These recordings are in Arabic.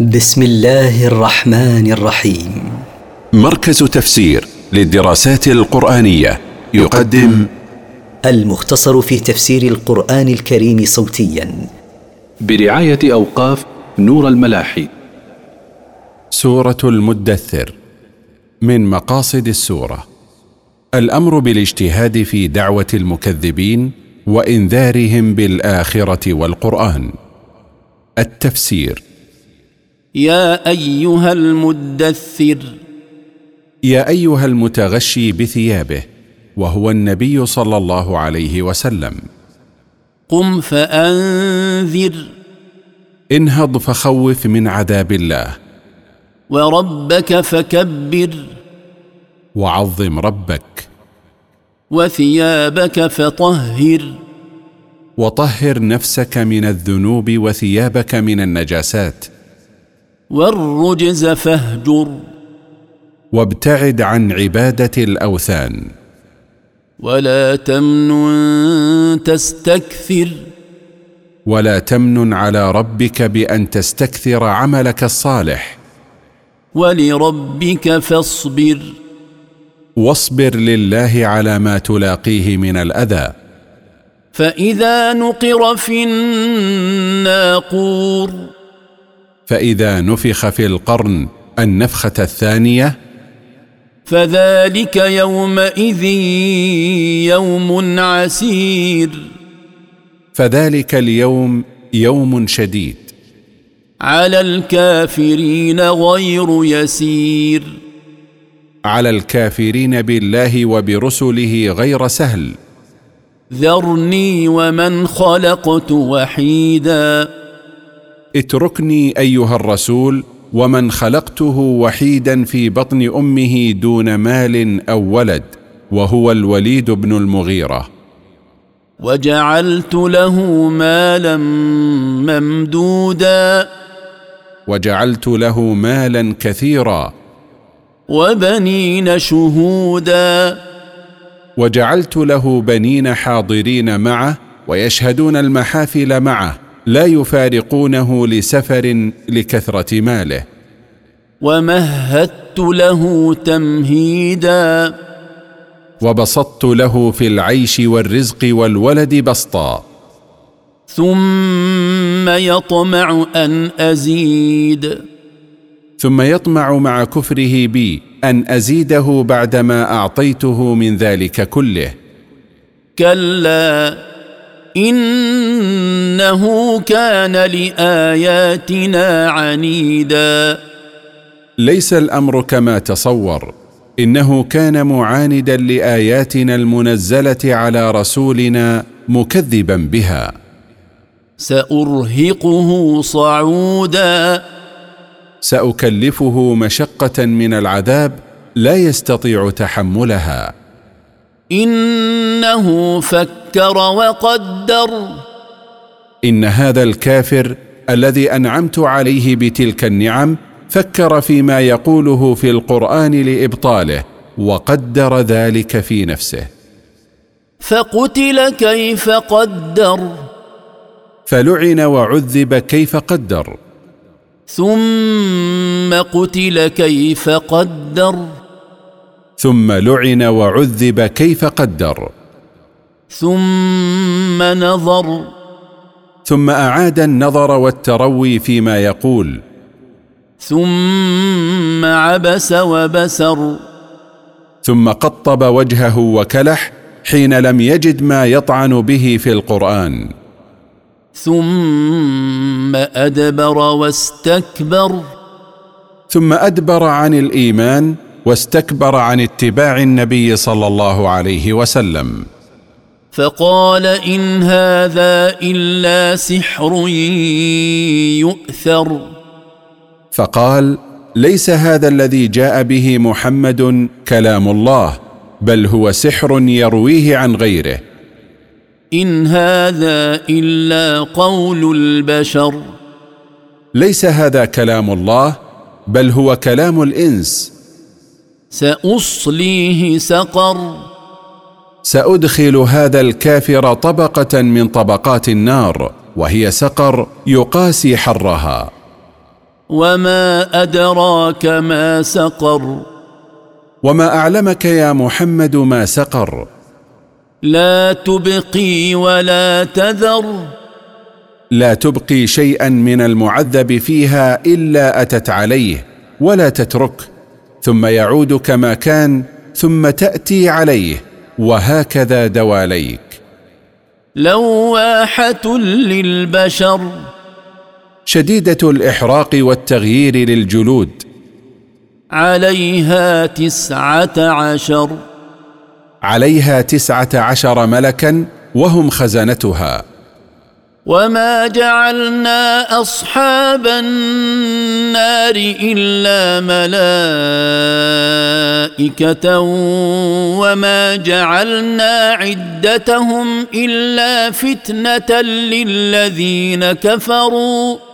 بسم الله الرحمن الرحيم. مركز تفسير للدراسات القرآنية يقدم المختصر في تفسير القرآن الكريم صوتيا. برعاية أوقاف نور الملاحي. سورة المدثر من مقاصد السورة. الأمر بالاجتهاد في دعوة المكذبين وإنذارهم بالآخرة والقرآن. التفسير. يا أيها المدثر. يا أيها المتغشي بثيابه وهو النبي صلى الله عليه وسلم. قم فأنذر. انهض فخوف من عذاب الله. وربك فكبر. وعظم ربك. وثيابك فطهر. وطهر نفسك من الذنوب وثيابك من النجاسات. والرجز فاهجر. وابتعد عن عبادة الأوثان. ولا تمنن تستكثر. ولا تمنن على ربك بأن تستكثر عملك الصالح. ولربك فاصبر. واصبر لله على ما تلاقيه من الأذى. فإذا نقر في الناقور فإذا نفخ في القرن النفخة الثانية فذلك يومئذ يوم عسير. فذلك اليوم يوم شديد. على الكافرين غير يسير. على الكافرين بالله وبرسله غير سهل. ذرني ومن خلقت وحيدا. اتركني أيها الرسول ومن خلقته وحيدا في بطن أمه دون مال أو ولد وهو الوليد بن المغيرة. وجعلت له مالا ممدودا. وجعلت له مالا كثيرا. وبنين شهودا. وجعلت له بنين حاضرين معه ويشهدون المحافل معه. لا يفارقونه لسفر لكثرة ماله. ومهدت له تمهيدا. وبسطت له في العيش والرزق والولد بسطا. ثم يطمع أن أزيد. ثم يطمع مع كفره بي أن أزيده بعدما أعطيته من ذلك كله. كلا إنه كان لآياتنا عنيدا. ليس الأمر كما تصور. إنه كان معاندا لآياتنا المنزلة على رسولنا مكذبا بها. سأرهقه صعودا. سأكلفه مشقة من العذاب لا يستطيع تحملها. إنه فكر وقدر. إن هذا الكافر الذي أنعمت عليه بتلك النعم فكر فيما يقوله في القرآن لإبطاله وقدر ذلك في نفسه. فقتل كيف قدر. فلعن وعذب كيف قدر. ثم قتل كيف قدر. ثم لعن وعذب كيف قدر. ثم نظر. ثم أعاد النظر والتروي فيما يقول. ثم عبس وبسر. ثم قطب وجهه وكلح حين لم يجد ما يطعن به في القرآن. ثم أدبر واستكبر. ثم أدبر عن الإيمان واستكبر عن اتباع النبي صلى الله عليه وسلم. فقال إن هذا إلا سحر يؤثر. فقال ليس هذا الذي جاء به محمد كلام الله بل هو سحر يرويه عن غيره. إن هذا إلا قول البشر. ليس هذا كلام الله بل هو كلام الإنس. سأصليه سقر. سأدخل هذا الكافر طبقة من طبقات النار وهي سقر يقاسي حرها. وما أدراك ما سقر؟ وما أعلمك يا محمد ما سقر؟ لا تبقي ولا تذر. لا تبقي شيئا من المعذب فيها إلا أتت عليه ولا تترك ثم يعود كما كان ثم تأتي عليه. وهكذا دواليك. لواحة للبشر. شديدة الإحراق والتغيير للجلود. عليها تسعة عشر. عليها تسعة عشر ملكا وهم خزنتها وما جعلنا اصحاب النار الا ملائكه وما جعلنا عدتهم الا فتنه للذين كفروا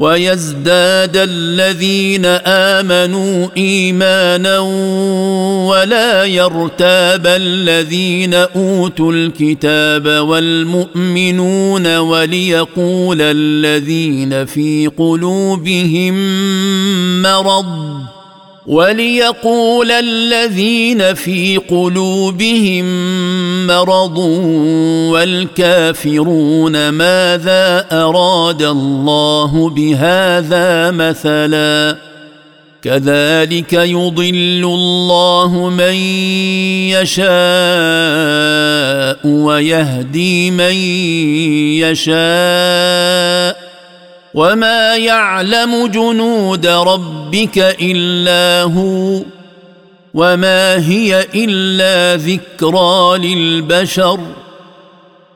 ويزداد الذين آمنوا إيمانا ولا يرتاب الذين أوتوا الكتاب والمؤمنون وليقول الذين في قلوبهم مرض وليقول الذين في قلوبهم مرض والكافرون ماذا أراد الله بهذا مثلا كذلك يضل الله من يشاء ويهدي من يشاء وما يعلم جنود ربك الا هو وما هي الا ذكرى للبشر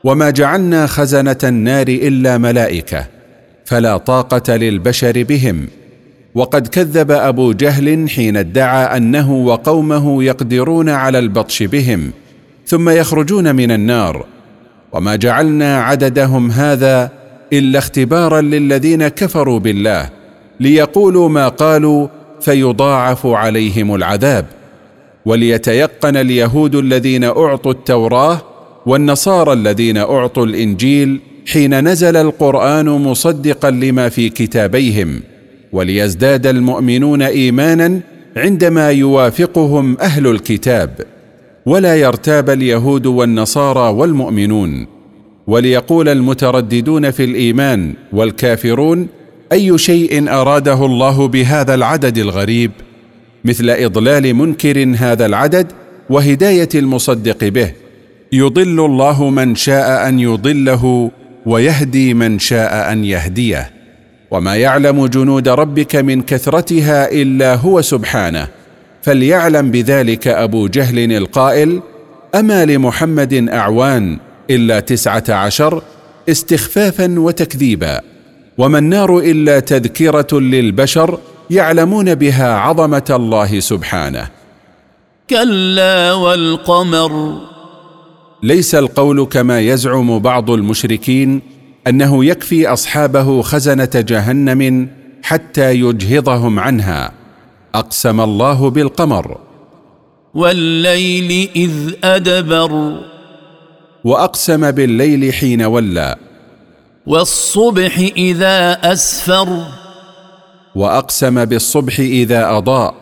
وما جعلنا خزنه النار الا ملائكه فلا طاقه للبشر بهم وقد كذب ابو جهل حين ادعى انه وقومه يقدرون على البطش بهم ثم يخرجون من النار وما جعلنا عددهم هذا إلا اختبارا للذين كفروا بالله ليقولوا ما قالوا فيضاعف عليهم العذاب. وليتيقن اليهود الذين أعطوا التوراة والنصارى الذين أعطوا الإنجيل حين نزل القرآن مصدقا لما في كتابيهم. وليزداد المؤمنون إيمانا عندما يوافقهم أهل الكتاب. ولا يرتاب اليهود والنصارى والمؤمنون. وليقول المترددون في الإيمان والكافرون أي شيء أراده الله بهذا العدد الغريب؟ مثل إضلال منكر هذا العدد وهداية المصدق به. يضل الله من شاء أن يضله ويهدي من شاء أن يهديه. وما يعلم جنود ربك من كثرتها إلا هو سبحانه. فليعلم بذلك أبو جهل القائل أما لمحمد أعوان إلا تسعة عشر استخفافا وتكذيبا. وما النار إلا تذكرة للبشر يعلمون بها عظمة الله سبحانه. كلا والقمر. ليس القول كما يزعم بعض المشركين أنه يكفي أصحابه خزنة جهنم حتى يجهضهم عنها. أقسم الله بالقمر. والليل إذ أدبر. وأقسم بالليل حين ولى. والصبح إذا أسفر. وأقسم بالصبح إذا أضاء.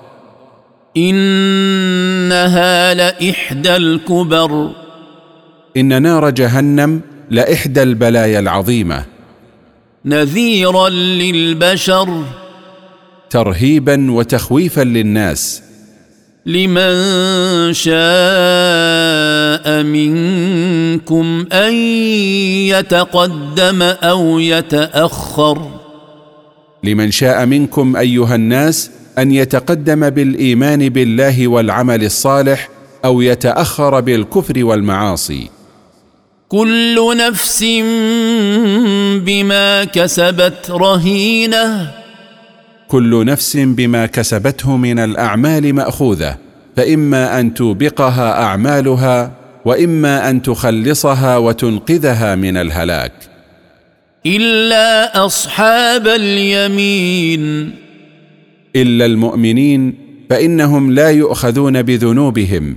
إنها لإحدى الكبر. إن نار جهنم لإحدى البلايا العظيمة. نذيرا للبشر. ترهيبا وتخويفا للناس. لمن شاء منكم أن يتقدم أو يتأخر. لمن شاء منكم أيها الناس أن يتقدم بالإيمان بالله والعمل الصالح أو يتأخر بالكفر والمعاصي. كل نفس بما كسبت رهينة. كل نفس بما كسبته من الأعمال مأخوذة فإما أن توبقها أعمالها وإما أن تخلصها وتنقذها من الهلاك. إلا أصحاب اليمين. إلا المؤمنين فإنهم لا يؤخذون بذنوبهم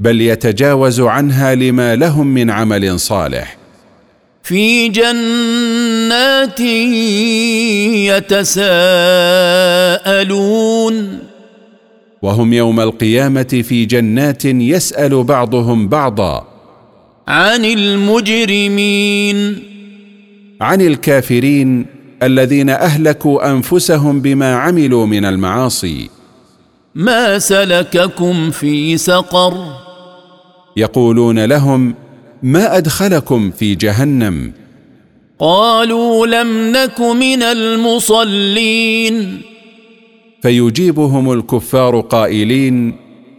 بل يتجاوز عنها لما لهم من عمل صالح. في جنات يتساءلون. وهم يوم القيامة في جنات يسأل بعضهم بعضا. عن المجرمين. عن الكافرين الذين أهلكوا أنفسهم بما عملوا من المعاصي. ما سلككم في سقر؟ يقولون لهم ما أدخلكم في جهنم؟ قالوا لم نك من المصلين. فيجيبهم الكفار قائلين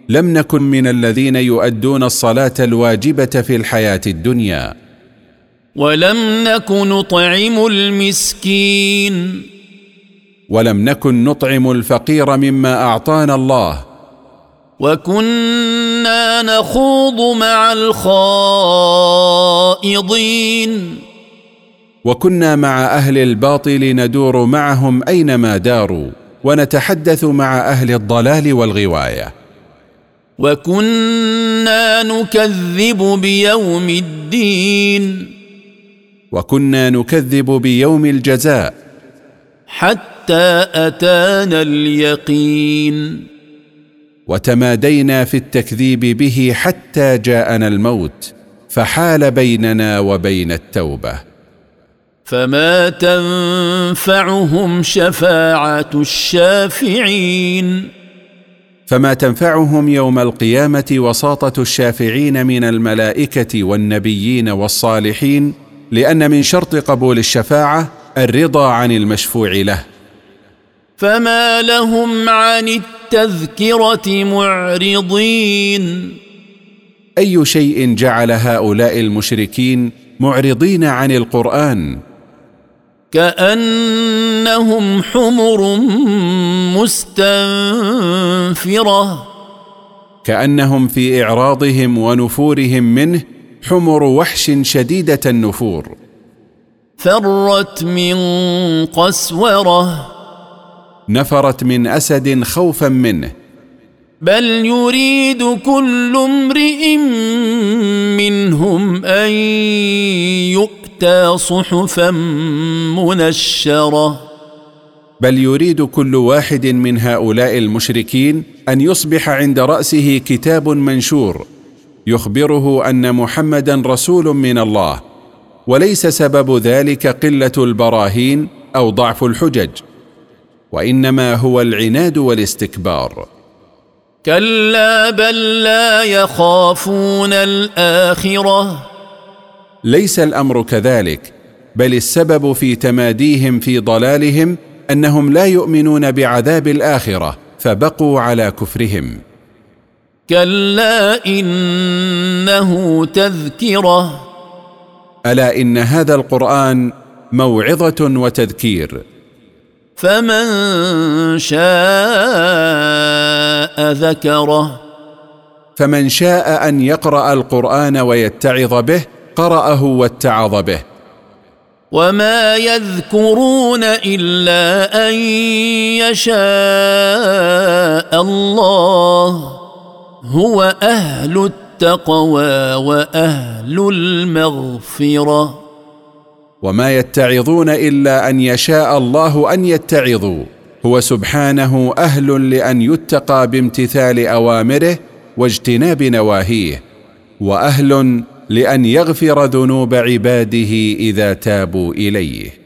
لم نكن من الذين يؤدون الصلاة الواجبة في الحياة الدنيا. ولم نك نطعم المسكين. ولم نكن نطعم الفقير مما أعطانا الله. وكنا نخوض مع الخائضين. وكنا مع أهل الباطل ندور معهم أينما داروا. ونتحدث مع أهل الضلال والغواية. وكنا نكذب بيوم الدين. وكنا نكذب بيوم الجزاء. حتى أتانا اليقين. وتمادينا في التكذيب به حتى جاءنا الموت فحال بيننا وبين التوبة. فما تنفعهم شفاعه الشافعين فما تنفعهم يوم القيامه وساطه الشافعين من الملائكه والنبيين والصالحين لأن من شرط قبول الشفاعه الرضا عن المشفوع له. فما لهم عن التذكره معرضين. اي شيء جعل هؤلاء المشركين معرضين عن القران؟ كأنهم حمر مستنفرة. كأنهم في إعراضهم ونفورهم منه حمر وحش شديدة النفور. فرت من قسورة. نفرت من أسد خوفا منه. بل يريد كل امرئ منهم أن صحفا منشرة. بل يريد كل واحد من هؤلاء المشركين أن يصبح عند رأسه كتاب منشور يخبره أن محمدا رسول من الله وليس سبب ذلك قلة البراهين أو ضعف الحجج وإنما هو العناد والاستكبار. كلا بل لا يخافون الآخرة. ليس الأمر كذلك بل السبب في تماديهم في ضلالهم أنهم لا يؤمنون بعذاب الآخرة فبقوا على كفرهم. كلا إنه تذكرة. ألا إن هذا القرآن موعظة وتذكير. فمن شاء ذكره. فمن شاء أن يقرأ القرآن ويتعظ به قرأه واتعظ به. وما يذكرون إلا أن يشاء الله. هو أهل التقوى وأهل المغفرة. وما يتعظون إلا أن يشاء الله أن يتعظوا. هو سبحانه أهل لأن يتقى بامتثال أوامره واجتناب نواهيه. وأهل لأن يغفر ذنوب عباده إذا تابوا إليه.